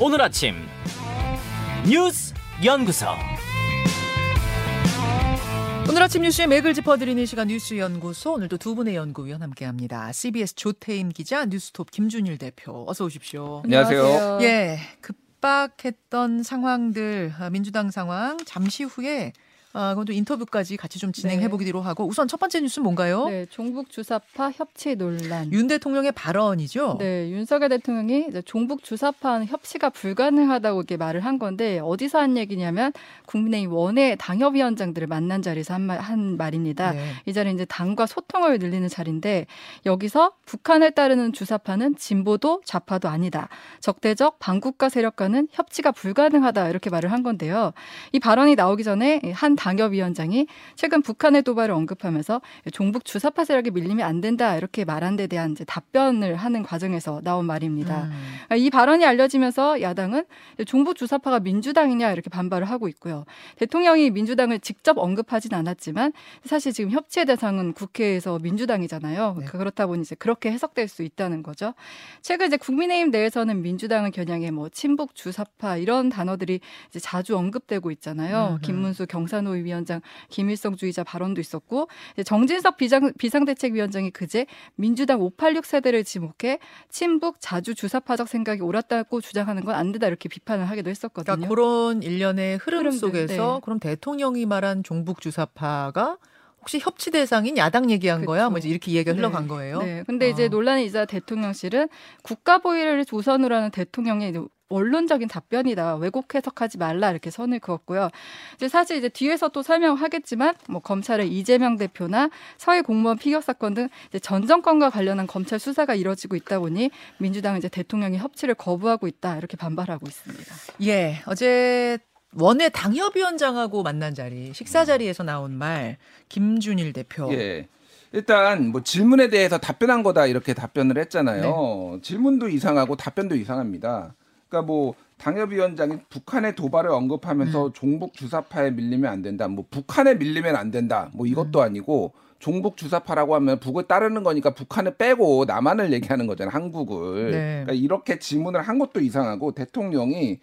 오늘 아침 뉴스 연구소 오늘 아침 뉴스의 맥을 짚어드리는 시간 뉴스 연구소 오늘도 두 분의 연구위원 함께합니다. CBS 조태임 기자, 뉴스톱 김준일 대표 어서 오십시오. 안녕하세요. 예, 급박했던 상황들 아, 민주당 상황 잠시 후에 아, 그것도 인터뷰까지 같이 좀 진행해 보기로 하고 우선 첫 번째 뉴스는 뭔가요? 네, 종북 주사파 협치 논란. 윤 대통령의 발언이죠. 네, 윤석열 대통령이 이제 종북 주사파는 협치가 불가능하다고 이렇게 말을 한 건데 어디서 한 얘기냐면 국민의힘 원외 당협위원장들을 만난 자리에서 한, 말, 한 말입니다. 네. 이 자리는 이제 당과 소통을 늘리는 자리인데 여기서 북한을 따르는 주사파는 진보도 좌파도 아니다. 적대적 반국가 세력과는 협치가 불가능하다 이렇게 말을 한 건데요. 이 발언이 나오기 전에 한 당협위원장이 최근 북한의 도발을 언급하면서 종북 주사파 세력이 밀리면 안 된다 이렇게 말한 데 대한 이제 답변을 하는 과정에서 나온 말입니다. 음. 이 발언이 알려지면서 야당은 종북 주사파가 민주당이냐 이렇게 반발을 하고 있고요. 대통령이 민주당을 직접 언급하진 않았지만 사실 지금 협치의 대상은 국회에서 민주당이잖아요. 네. 그렇다 보니 이제 그렇게 해석될 수 있다는 거죠. 최근 이제 국민의힘 내에서는 민주당을 겨냥해 뭐 친북 주사파 이런 단어들이 이제 자주 언급되고 있잖아요. 음흠. 김문수 경산 호위 위원장 김일성주의자 발언도 있었고 이제 정진석 비상, 비상대책위원장이 그제 민주당 586 세대를 지목해 친북 자주 주사파적 생각이 옳았다고 주장하는 건 안 된다 이렇게 비판을 하기도 했었거든요. 그러니까 그런 일련의 흐름 흐름들, 속에서 네. 그럼 대통령이 말한 종북 주사파가 혹시 협치 대상인 야당 얘기한 그쵸. 거야? 뭐 이제 이렇게 얘기가 네. 흘러간 거예요. 네. 근데 이제 어. 논란이 이자 대통령실은 국가 보위를 우선으로 하는 대통령의 이제 원론적인 답변이다. 왜곡 해석하지 말라 이렇게 선을 그었고요. 이제 사실 이제 뒤에서 또 설명하겠지만 뭐 검찰의 이재명 대표나 서해 공무원 피격 사건 등 이제 전 정권과 관련한 검찰 수사가 이뤄지고 있다 보니 민주당은 이제 대통령이 협치를 거부하고 있다 이렇게 반발하고 있습니다. 예, 어제 원외 당협위원장하고 만난 자리, 식사 자리에서 나온 말, 김준일 대표. 예. 일단 뭐 질문에 대해서 답변한 거다 이렇게 답변을 했잖아요. 네. 질문도 이상하고 답변도 이상합니다. 그러니까 뭐 당협위원장이 북한의 도발을 언급하면서 음. 종북 주사파에 밀리면 안 된다. 뭐 북한에 밀리면 안 된다. 뭐 음. 이것도 아니고 종북 주사파라고 하면 북을 따르는 거니까 북한을 빼고 남한을 얘기하는 거잖아요. 한국을. 네. 그러니까 이렇게 질문을 한 것도 이상하고 대통령이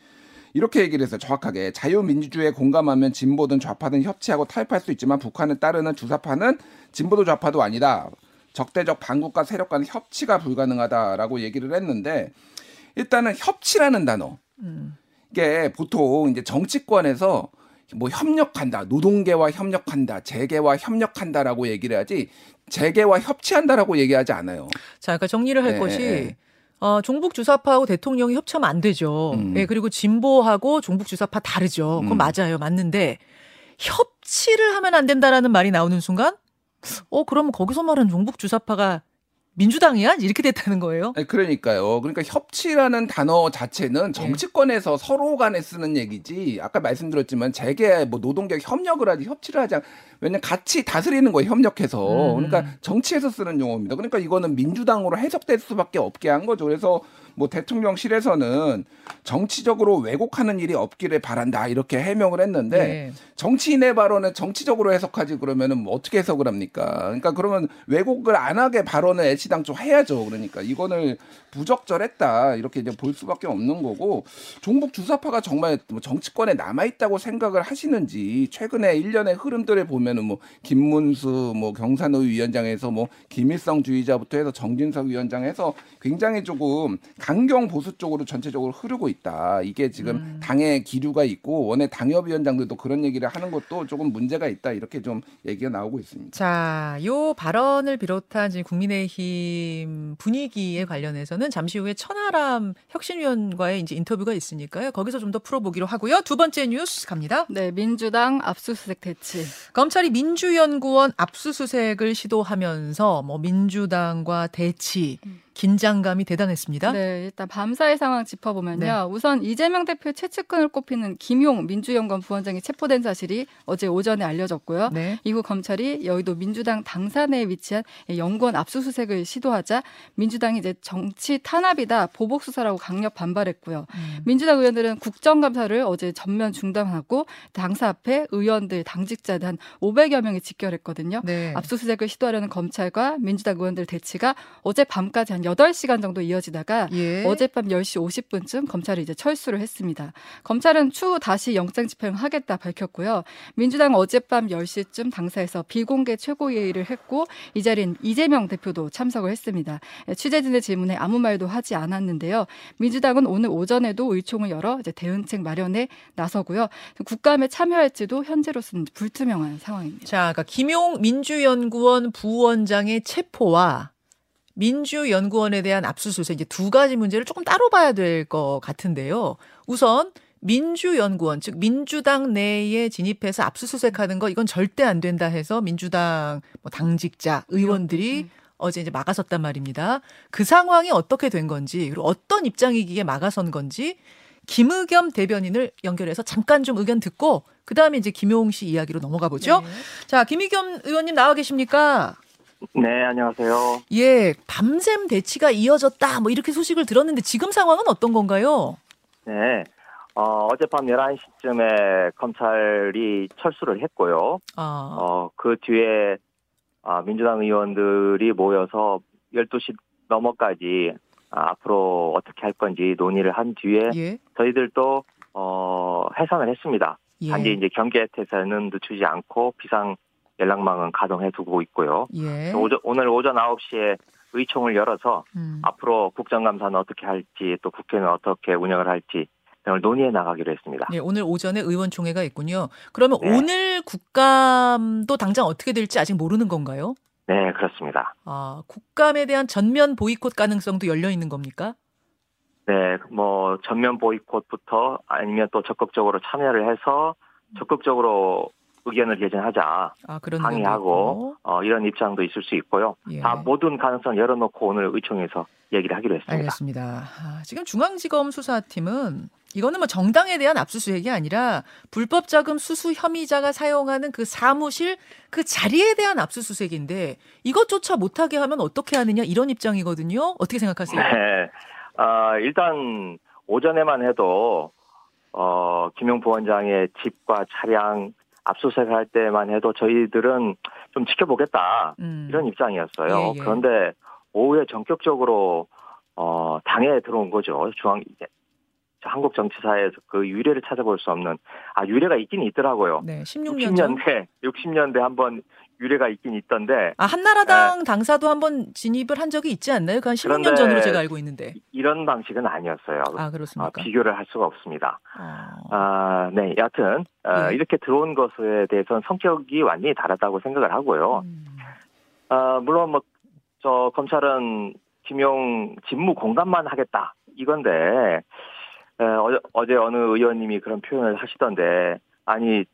이렇게 얘기를 했어요. 정확하게 자유민주주의에 공감하면 진보든 좌파든 협치하고 타협할 수 있지만 북한을 따르는 주사파는 진보도 좌파도 아니다. 적대적 반국가 세력과는 협치가 불가능하다라고 얘기를 했는데 일단은 협치라는 단어 음. 이게 보통 이제 정치권에서 뭐 협력한다, 노동계와 협력한다, 재계와 협력한다라고 얘기를 하지 재계와 협치한다라고 얘기하지 않아요. 자, 그러니까 정리를 할 예, 것이 예. 어, 종북 주사파하고 대통령이 협치하면 안 되죠. 음. 예, 그리고 진보하고 종북 주사파 다르죠. 그건 음. 맞아요. 맞는데 협치를 하면 안 된다라는 말이 나오는 순간 어, 그러면 거기서 말하는 종북 주사파가 민주당이야? 이렇게 됐다는 거예요. 네, 그러니까요. 그러니까 협치라는 단어 자체는 정치권에서 서로 간에 쓰는 얘기지. 아까 말씀드렸지만 재계 뭐 노동계 협력을 하지 협치를 하지 않. 왜냐면 같이 다스리는 거예요. 협력해서. 음. 그러니까 정치에서 쓰는 용어입니다. 그러니까 이거는 민주당으로 해석될 수밖에 없게 한 거죠. 그래서 뭐 대통령실에서는 정치적으로 왜곡하는 일이 없기를 바란다 이렇게 해명을 했는데 네. 정치인의 발언을 정치적으로 해석하지 그러면은 뭐 어떻게 해석을 합니까? 그러니까 그러면 왜곡을 안 하게 발언을 애시당초 해야죠. 그러니까 이거는 부적절했다 이렇게 이제 볼 수밖에 없는 거고 종북 주사파가 정말 뭐 정치권에 남아 있다고 생각을 하시는지 최근에 일련의 흐름들을 보면은 뭐 김문수 뭐 경산호 위원장에서 뭐 김일성주의자부터 해서 정진석 위원장에서 굉장히 조금 강경 보수 쪽으로 전체적으로 흐르고 있다. 이게 지금 음. 당의 기류가 있고 원내 당협위원장들도 그런 얘기를 하는 것도 조금 문제가 있다. 이렇게 좀 얘기가 나오고 있습니다. 자, 요 발언을 비롯한 지금 국민의힘 분위기에 관련해서는 잠시 후에 천하람 혁신위원과의 이제 인터뷰가 있으니까요. 거기서 좀 더 풀어보기로 하고요. 두 번째 뉴스 갑니다. 네, 민주당 압수수색 대치. 검찰이 민주연구원 압수수색을 시도하면서 뭐 민주당과 대치 긴장감이 대단했습니다. 네, 일단 밤사이 상황 짚어보면요. 네. 우선 이재명 대표 최측근을 꼽히는 김용 민주연구원 부원장이 체포된 사실이 어제 오전에 알려졌고요. 네. 이후 검찰이 여의도 민주당 당사내에 위치한 연구원 압수수색을 시도하자 민주당이 이제 정치 탄압이다 보복 수사라고 강력 반발했고요. 음. 민주당 의원들은 국정감사를 어제 전면 중단하고 당사 앞에 의원들, 당직자들 한 500여 명이 직결했거든요. 네. 압수수색을 시도하려는 검찰과 민주당 의원들 대치가 어제 밤까지 한 8시간 정도 이어지다가 예. 어젯밤 10시 50분쯤 검찰이 이제 철수를 했습니다. 검찰은 추후 다시 영장 집행하겠다 밝혔고요. 민주당 어젯밤 10시쯤 당사에서 비공개 최고회의를 했고 이 자리엔 이재명 대표도 참석을 했습니다. 예, 취재진의 질문에 아무 말도 하지 않았는데요. 민주당은 오늘 오전에도 의총을 열어 이제 대응책 마련에 나서고요. 국감에 참여할지도 현재로서는 불투명한 상황입니다. 자, 그러니까 김용 민주연구원 부원장의 체포와 민주연구원에 대한 압수수색 이제 두 가지 문제를 조금 따로 봐야 될 것 같은데요. 우선 민주연구원 즉 민주당 내에 진입해서 압수수색하는 거 이건 절대 안 된다 해서 민주당 뭐 당직자 의원들이 음. 어제 이제 막아섰단 말입니다. 그 상황이 어떻게 된 건지 그리고 어떤 입장이기에 막아선 건지 김의겸 대변인을 연결해서 잠깐 좀 의견 듣고 그 다음에 이제 김용 씨 이야기로 넘어가 보죠. 네. 자, 김의겸 의원님 나와 계십니까? 네, 안녕하세요. 예, 밤샘 대치가 이어졌다. 뭐 이렇게 소식을 들었는데 지금 상황은 어떤 건가요? 네. 어, 어젯밤 11시쯤에 검찰이 철수를 했고요. 아, 어, 그 뒤에 아, 민주당 의원들이 모여서 12시 넘어까지 아, 앞으로 어떻게 할 건지 논의를 한 뒤에 예, 저희들도 어, 해산을 했습니다. 예, 단지 이제 경계 태세는 늦추지 않고 비상 연락망은 가동해 두고 있고요. 예. 오전, 오늘 오전 9시에 의총을 열어서 음. 앞으로 국정감사는 어떻게 할지 또 국회는 어떻게 운영을 할지 등을 논의해 나가기로 했습니다. 예, 오늘 오전에 의원총회가 있군요. 그러면 네. 오늘 국감도 당장 어떻게 될지 아직 모르는 건가요? 네, 그렇습니다. 아, 국감에 대한 전면 보이콧 가능성도 열려 있는 겁니까? 네, 뭐 전면 보이콧부터 아니면 또 적극적으로 참여를 해서 적극적으로 의견을 개진하자 아, 그런 항의하고 어, 이런 입장도 있을 수 있고요. 예. 다 모든 가능성 열어놓고 오늘 의총에서 얘기를 하기로 했습니다. 알겠습니다. 아, 지금 중앙지검 수사팀은 이거는 뭐 정당에 대한 압수수색이 아니라 불법 자금 수수 혐의자가 사용하는 그 사무실 그 자리에 대한 압수수색인데 이것조차 못하게 하면 어떻게 하느냐 이런 입장이거든요. 어떻게 생각하세요? 네, 아, 일단 오전에만 해도 어, 김용 부원장의 집과 차량 압수수색할 때만 해도 저희들은 좀 지켜보겠다 음. 이런 입장이었어요. 예, 예. 그런데 오후에 전격적으로 어, 당에 들어온 거죠. 중앙 한국 정치사에서 그 유례를 찾아볼 수 없는 아 유례가 있긴 있더라고요. 네, 16년 전. 60년대 60년대 한번 유례가 있긴 있던데 아, 한나라당 당사도 한번 진입을 한 적이 있지 않나요? 그 한 16년 그런데 전으로 제가 알고 있는데. 이- 이런 방식은 아니었어요. 아, 아, 그렇습니까? 비교를 할 수가 없습니다. 어. 아, 네, 여하튼 어, 예. 이렇게 들어온 것에 대해서는 성격이 완전히 다르다고 생각을 하고요. 음. 아, 물론 뭐 저 검찰은 김용 직무 공감만 하겠다 이건데 에, 어제, 어제 어느 의원님이 그런 표현을 하시던데 아니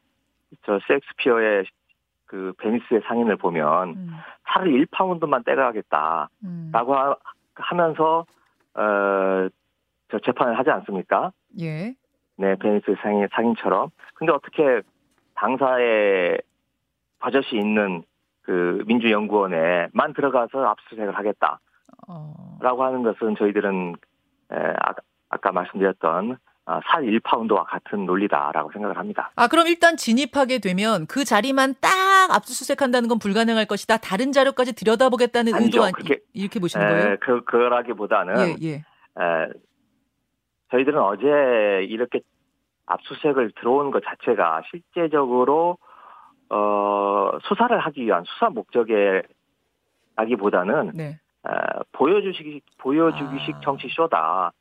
저 섹스피어의 그 베니스의 상인을 보면 음. 차라리 1파운드만 떼가겠다라고 음. 하, 하면서 어, 저 재판을 하지 않습니까? 예. 네, 베니스 상인, 상인처럼. 근데 어떻게 당사에 버젓이 있는 그 민주연구원에만 들어가서 압수수색을 하겠다라고 어. 하는 것은 저희들은 에, 아, 아까 말씀드렸던 아, 살 1파운드와 같은 논리다라고 생각을 합니다. 아, 그럼 일단 진입하게 되면 그 자리만 딱 압수수색한다는 건 불가능할 것이다. 다른 자료까지 들여다보겠다는 아니죠. 의도 아니, 그렇게- 이렇게 보시는 거예요? 에, 그, 그라기보다는 예, 예. 에, 저희들은 어제 이렇게 압수수색을 들어온 것 자체가 실제적으로 어, 수사를 하기 위한 수사 목적에 라기보다는 네. 어, 보여주기 보여주기식 아. 정치 쇼다.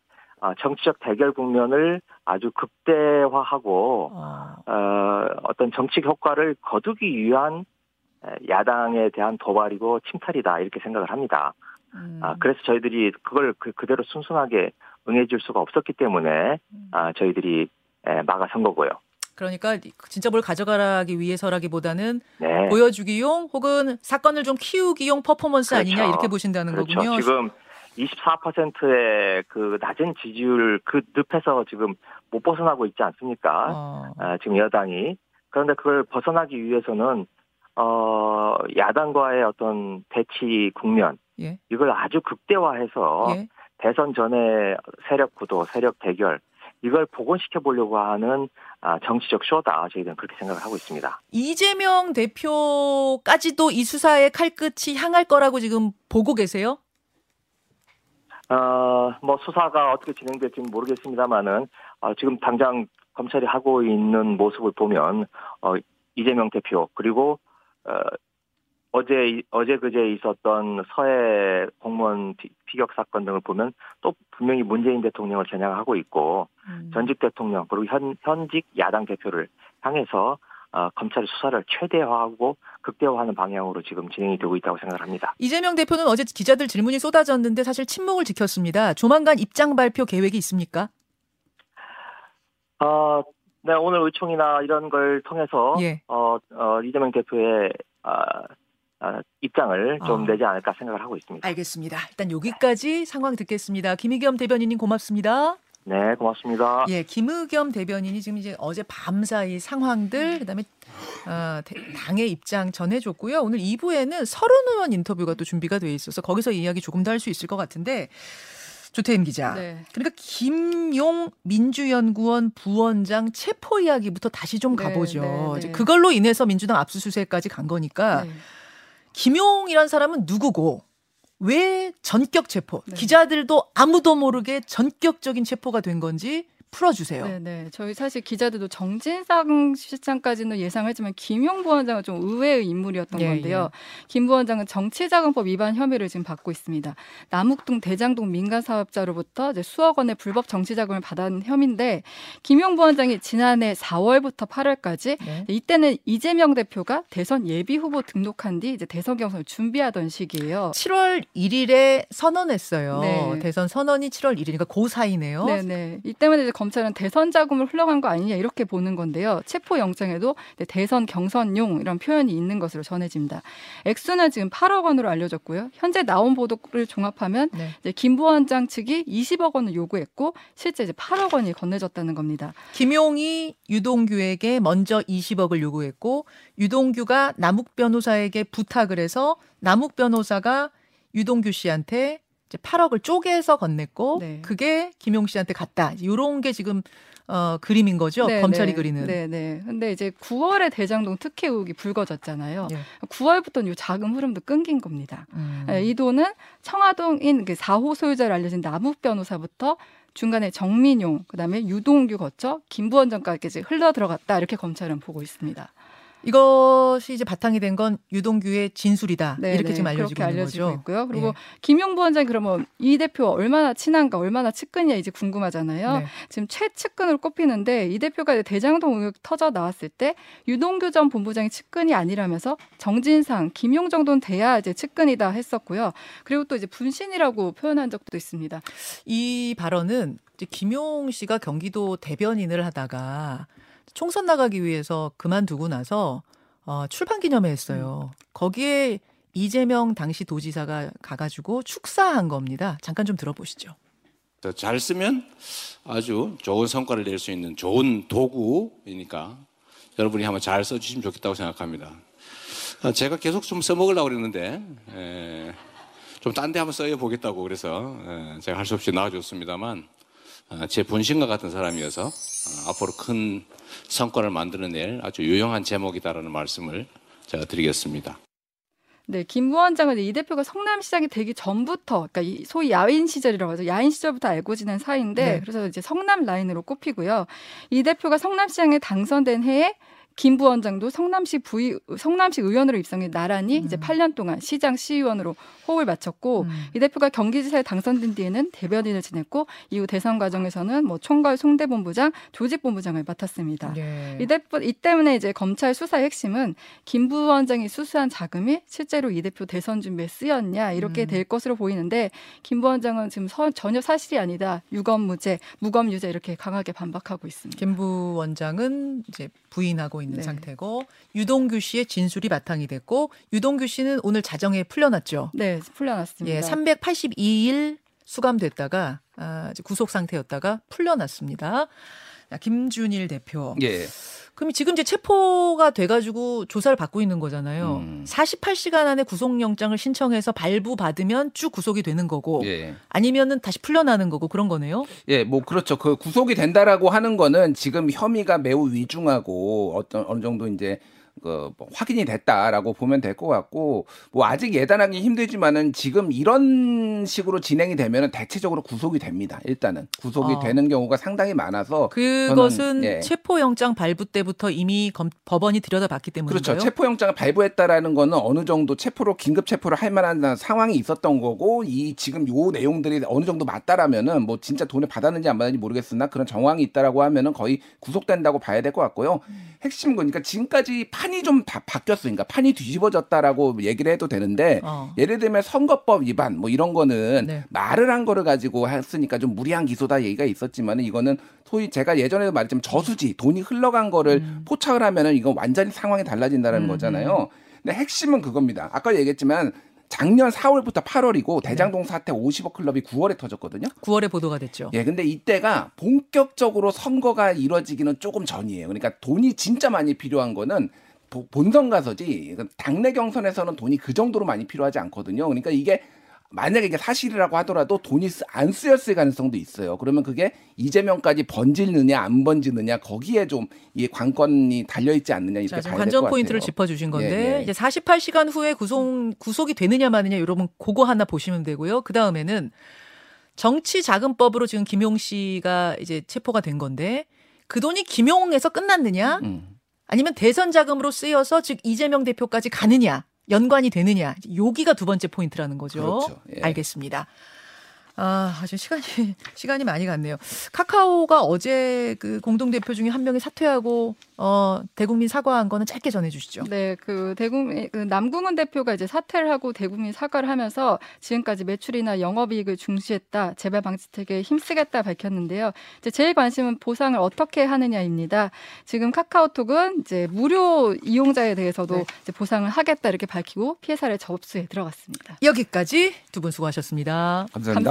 아, 정치적 대결 국면을 아주 극대화하고 어. 어, 어떤 정치 효과를 거두기 위한 에, 야당에 대한 도발이고 침탈이다 이렇게 생각을 합니다. 음. 아, 그래서 저희들이 그걸 그, 그대로 순순하게 응해줄 수가 없었기 때문에 음. 아, 저희들이 에, 막아선 거고요. 그러니까 진짜 뭘 가져가기 위해서라기보다는 네. 보여주기용 혹은 사건을 좀 키우기용 퍼포먼스 그렇죠. 아니냐 이렇게 보신다는 그렇죠. 거군요. 지금 24%의 그 낮은 지지율 그 늪에서 지금 못 벗어나고 있지 않습니까? 어. 아, 지금 여당이 그런데 그걸 벗어나기 위해서는 어 야당과의 어떤 대치 국면 예. 이걸 아주 극대화해서 예. 대선 전에 세력 구도, 세력 대결 이걸 복원시켜 보려고 하는 아, 정치적 쇼다 저희들은 그렇게 생각을 하고 있습니다. 이재명 대표까지도 이 수사의 칼끝이 향할 거라고 지금 보고 계세요? 어, 뭐 수사가 어떻게 진행될지는 모르겠습니다만은 어, 지금 당장 검찰이 하고 있는 모습을 보면 어, 이재명 대표 그리고 어, 어제 어제 그제 있었던 서해 공무원 피, 피격 사건 등을 보면 또 분명히 문재인 대통령을 겨냥하고 있고 음. 전직 대통령 그리고 현 현직 야당 대표를 향해서 어, 검찰의 수사를 최대화하고 극대화하는 방향으로 지금 진행이 되고 있다고 생각을 합니다. 이재명 대표는 어제 기자들 질문이 쏟아졌는데 사실 침묵을 지켰습니다. 조만간 입장 발표 계획이 있습니까? 어, 네, 오늘 의총이나 이런 걸 통해서 예. 어, 어, 이재명 대표의 아, 아, 입장을 좀 아. 내지 않을까 생각을 하고 있습니다. 알겠습니다. 일단 여기까지 상황 듣겠습니다. 김의겸 대변인님 고맙습니다. 네, 고맙습니다. 예, 김의겸 대변인이 지금 이제 어제 밤사이 상황들 그다음에 어, 대- 당의 입장 전해줬고요. 오늘 2부에는 서른 의원 인터뷰가 또 준비가 돼 있어서 거기서 이야기 조금 더 할 수 있을 것 같은데 조태임 기자. 네. 그러니까 김용 민주연구원 부원장 체포 이야기부터 다시 좀 네, 가보죠. 네, 이제 네. 그걸로 인해서 민주당 압수수색까지 간 거니까 네. 김용이란 사람은 누구고 왜 전격 체포? 네. 기자들도 아무도 모르게 전격적인 체포가 된 건지 풀어주세요. 네, 네. 저희 사실 기자들도 정진상 실장까지는 예상했지만 김용 부원장은 좀 의외의 인물이었던 예, 건데요. 김 부원장은 정치자금법 위반 혐의를 지금 받고 있습니다. 남욱동 대장동 민간 사업자로부터 이제 수억 원의 불법 정치자금을 받은 혐의인데 김용 부원장이 지난해 4월부터 8월까지 네. 이때는 이재명 대표가 대선 예비 후보 등록한 뒤 이제 대선 경선을 준비하던 시기예요. 7월 1일에 선언했어요. 네. 대선 선언이 7월 1일이니까 그 사이네요. 네 네. 이 때문에 이제 검찰은 대선 자금을 흘러간 거 아니냐 이렇게 보는 건데요. 체포 영장에도 대선 경선용 이런 표현이 있는 것으로 전해집니다. 액수는 지금 8억 원으로 알려졌고요. 현재 나온 보도를 종합하면 네. 이제 김 부원장 측이 20억 원을 요구했고 실제 이제 8억 원이 건네졌다는 겁니다. 김용이 유동규에게 먼저 20억을 요구했고 유동규가 남욱 변호사에게 부탁을 해서 남욱 변호사가 유동규 씨한테 이제 8억을 쪼개서 건넸고 네. 그게 김용 씨한테 갔다. 이런 게 지금 어, 그림인 거죠. 네, 검찰이 네. 그리는. 네, 네. 근데 이제 9월에 대장동 특혜 의혹이 불거졌잖아요. 예. 9월부터는 이 자금 흐름도 끊긴 겁니다. 음. 네, 이 돈은 청화동인 그 4호 소유자로 알려진 남욱 변호사부터 중간에 정민용, 그다음에 유동규 거쳐 김부원장까지 이제 흘러 들어갔다 이렇게 검찰은 보고 있습니다. 이것이 이제 바탕이 된 건 유동규의 진술이다. 네, 이렇게 네, 지금 알려지고 있는 거죠. 있고요. 그리고 예. 김용 부원장이 그러면 이 대표 얼마나 친한가, 얼마나 측근이야 이제 궁금하잖아요. 네. 지금 최측근으로 꼽히는데 이 대표가 대장동 의혹 터져 나왔을 때 유동규 전 본부장이 측근이 아니라면서 정진상, 김용 정도는 돼야 이제 측근이다 했었고요. 그리고 또 이제 분신이라고 표현한 적도 있습니다. 이 발언은 이제 김용 씨가 경기도 대변인을 하다가 총선 나가기 위해서 그만두고 나서 어, 출판 기념회 했어요. 거기에 이재명 당시 도지사가 가가지고 축사한 겁니다. 잠깐 좀 들어보시죠. 더잘 쓰면 아주 좋은 성과를 낼 수 있는 좋은 도구이니까 여러분이 한번 잘 써주시면 좋겠다고 생각합니다. 아, 제가 계속 좀 써먹으려고 그랬는데 좀 딴 데 한번 써보겠다고 그래서 에, 제가 할 수 없이 나와줬습니다만 아, 제 분신과 같은 사람이어서 아, 앞으로 큰 성과를 만들어낼 아주 유용한 제목이다라는 말씀을 제가 드리겠습니다. 네, 김 부원장은 이 대표가 성남시장이 되기 전부터, 그러니까 이 소위 야인 시절이라고 하죠. 야인 시절부터 알고 지낸 사이인데, 네. 그래서 이제 성남 라인으로 꼽히고요. 이 대표가 성남시장에 당선된 해에 김 부원장도 성남시 부의, 성남시 의원으로 입성해 나란히 이제 8년 동안 시장 시의원으로 호흡을 마쳤고, 음. 이 대표가 경기지사에 당선된 뒤에는 대변인을 지냈고, 이후 대선 과정에서는 뭐 총괄 송대본부장, 조직본부장을 맡았습니다. 예. 이 대표 이 때문에 이제 검찰 수사의 핵심은 김 부원장이 수수한 자금이 실제로 이 대표 대선 준비에 쓰였냐 이렇게 음. 될 것으로 보이는데 김 부원장은 지금 서- 전혀 사실이 아니다 유검무죄 무검유죄 이렇게 강하게 반박하고 있습니다. 김 부 원장은 이제 부인하고 있는 네. 상태고 유동규 씨의 진술이 바탕이 됐고 유동규 씨는 오늘 자정에 풀려났죠. 네 풀려났습니다. 예, 382일 수감됐다가 아, 이제 구속 상태였다가 풀려났습니다. 자, 김준일 대표. 예. 그럼 지금 이제 체포가 돼가지고 조사를 받고 있는 거잖아요. 음. 48시간 안에 구속영장을 신청해서 발부받으면 쭉 구속이 되는 거고 예. 아니면은 다시 풀려나는 거고 그런 거네요. 예, 뭐 그렇죠. 그 구속이 된다라고 하는 거는 지금 혐의가 매우 위중하고 어떤 어느 정도 이제 그 뭐 확인이 됐다라고 보면 될 것 같고 뭐 아직 예단하기 힘들지만은 지금 이런 식으로 진행이 되면은 대체적으로 구속이 됩니다. 일단은 구속이 어. 되는 경우가 상당히 많아서 그것은 저는, 예. 체포영장 발부 때부터 이미 검- 법원이 들여다봤기 때문인가요? 그렇죠. 체포영장을 발부했다라는 거는 어느 정도 체포로 긴급 체포를 할 만한 상황이 있었던 거고 이 지금 요 내용들이 어느 정도 맞다라면은 뭐 진짜 돈을 받았는지 안 받았는지 모르겠으나 그런 정황이 있다라고 하면은 거의 구속된다고 봐야 될 것 같고요. 핵심 거니까 지금까지 판 이좀다 바뀌었으니까 그러니까 판이 뒤집어졌다라고 얘기를 해도 되는데 어. 예를 들면 선거법 위반 뭐 이런 거는 네. 말을 한 거를 가지고 했으니까 좀 무리한 기소다 얘기가 있었지만은 이거는 소위 제가 예전에도 말했지만 저수지 돈이 흘러간 거를 포착을 하면은 이건 완전히 상황이 달라진다는 음. 거잖아요. 근데 핵심은 그겁니다. 아까 얘기했지만 작년 4월부터 8월이고 대장동 사태 50억 클럽이 9월에 터졌거든요. 9월에 보도가 됐죠. 예, 근데 이때가 본격적으로 선거가 이루어지기는 조금 전이에요. 그러니까 돈이 진짜 많이 필요한 거는 보- 본선 가서지 당내 경선에서는 돈이 그 정도로 많이 필요하지 않거든요. 그러니까 이게 만약에 이게 사실이라고 하더라도 돈이 쓰- 안 쓰였을 가능성도 있어요. 그러면 그게 이재명까지 번지느냐 안 번지느냐 거기에 좀 이 관건이 달려 있지 않느냐 자, 이렇게 될 관전 것 포인트를 같아요. 짚어 주신 건데 예, 예. 이제 48시간 후에 구속 구속이 되느냐 마느냐 여러분 그거 하나 보시면 되고요. 그 다음에는 정치자금법으로 지금 김용 씨가 이제 체포가 된 건데 그 돈이 김용에서 끝났느냐 음. 아니면 대선 자금으로 쓰여서 즉 이재명 대표까지 가느냐 연관이 되느냐 여기가 두 번째 포인트라는 거죠. 그렇죠. 예. 알겠습니다. 아, 아주 시간이 시간이 많이 갔네요. 카카오가 어제 그 공동 대표 중에 한 명이 사퇴하고 어 대국민 사과한 거는 짧게 전해 주시죠. 네, 그 대국민 그 남궁훈 대표가 이제 사퇴를 하고 대국민 사과를 하면서 지금까지 매출이나 영업 이익을 중시했다, 재발 방지책에 힘쓰겠다 밝혔는데요. 이제 제일 관심은 보상을 어떻게 하느냐입니다. 지금 카카오톡은 이제 무료 이용자에 대해서도 네. 이제 보상을 하겠다 이렇게 밝히고 피해 사례 접수에 들어갔습니다. 여기까지 두 분 수고하셨습니다. 감사합니다.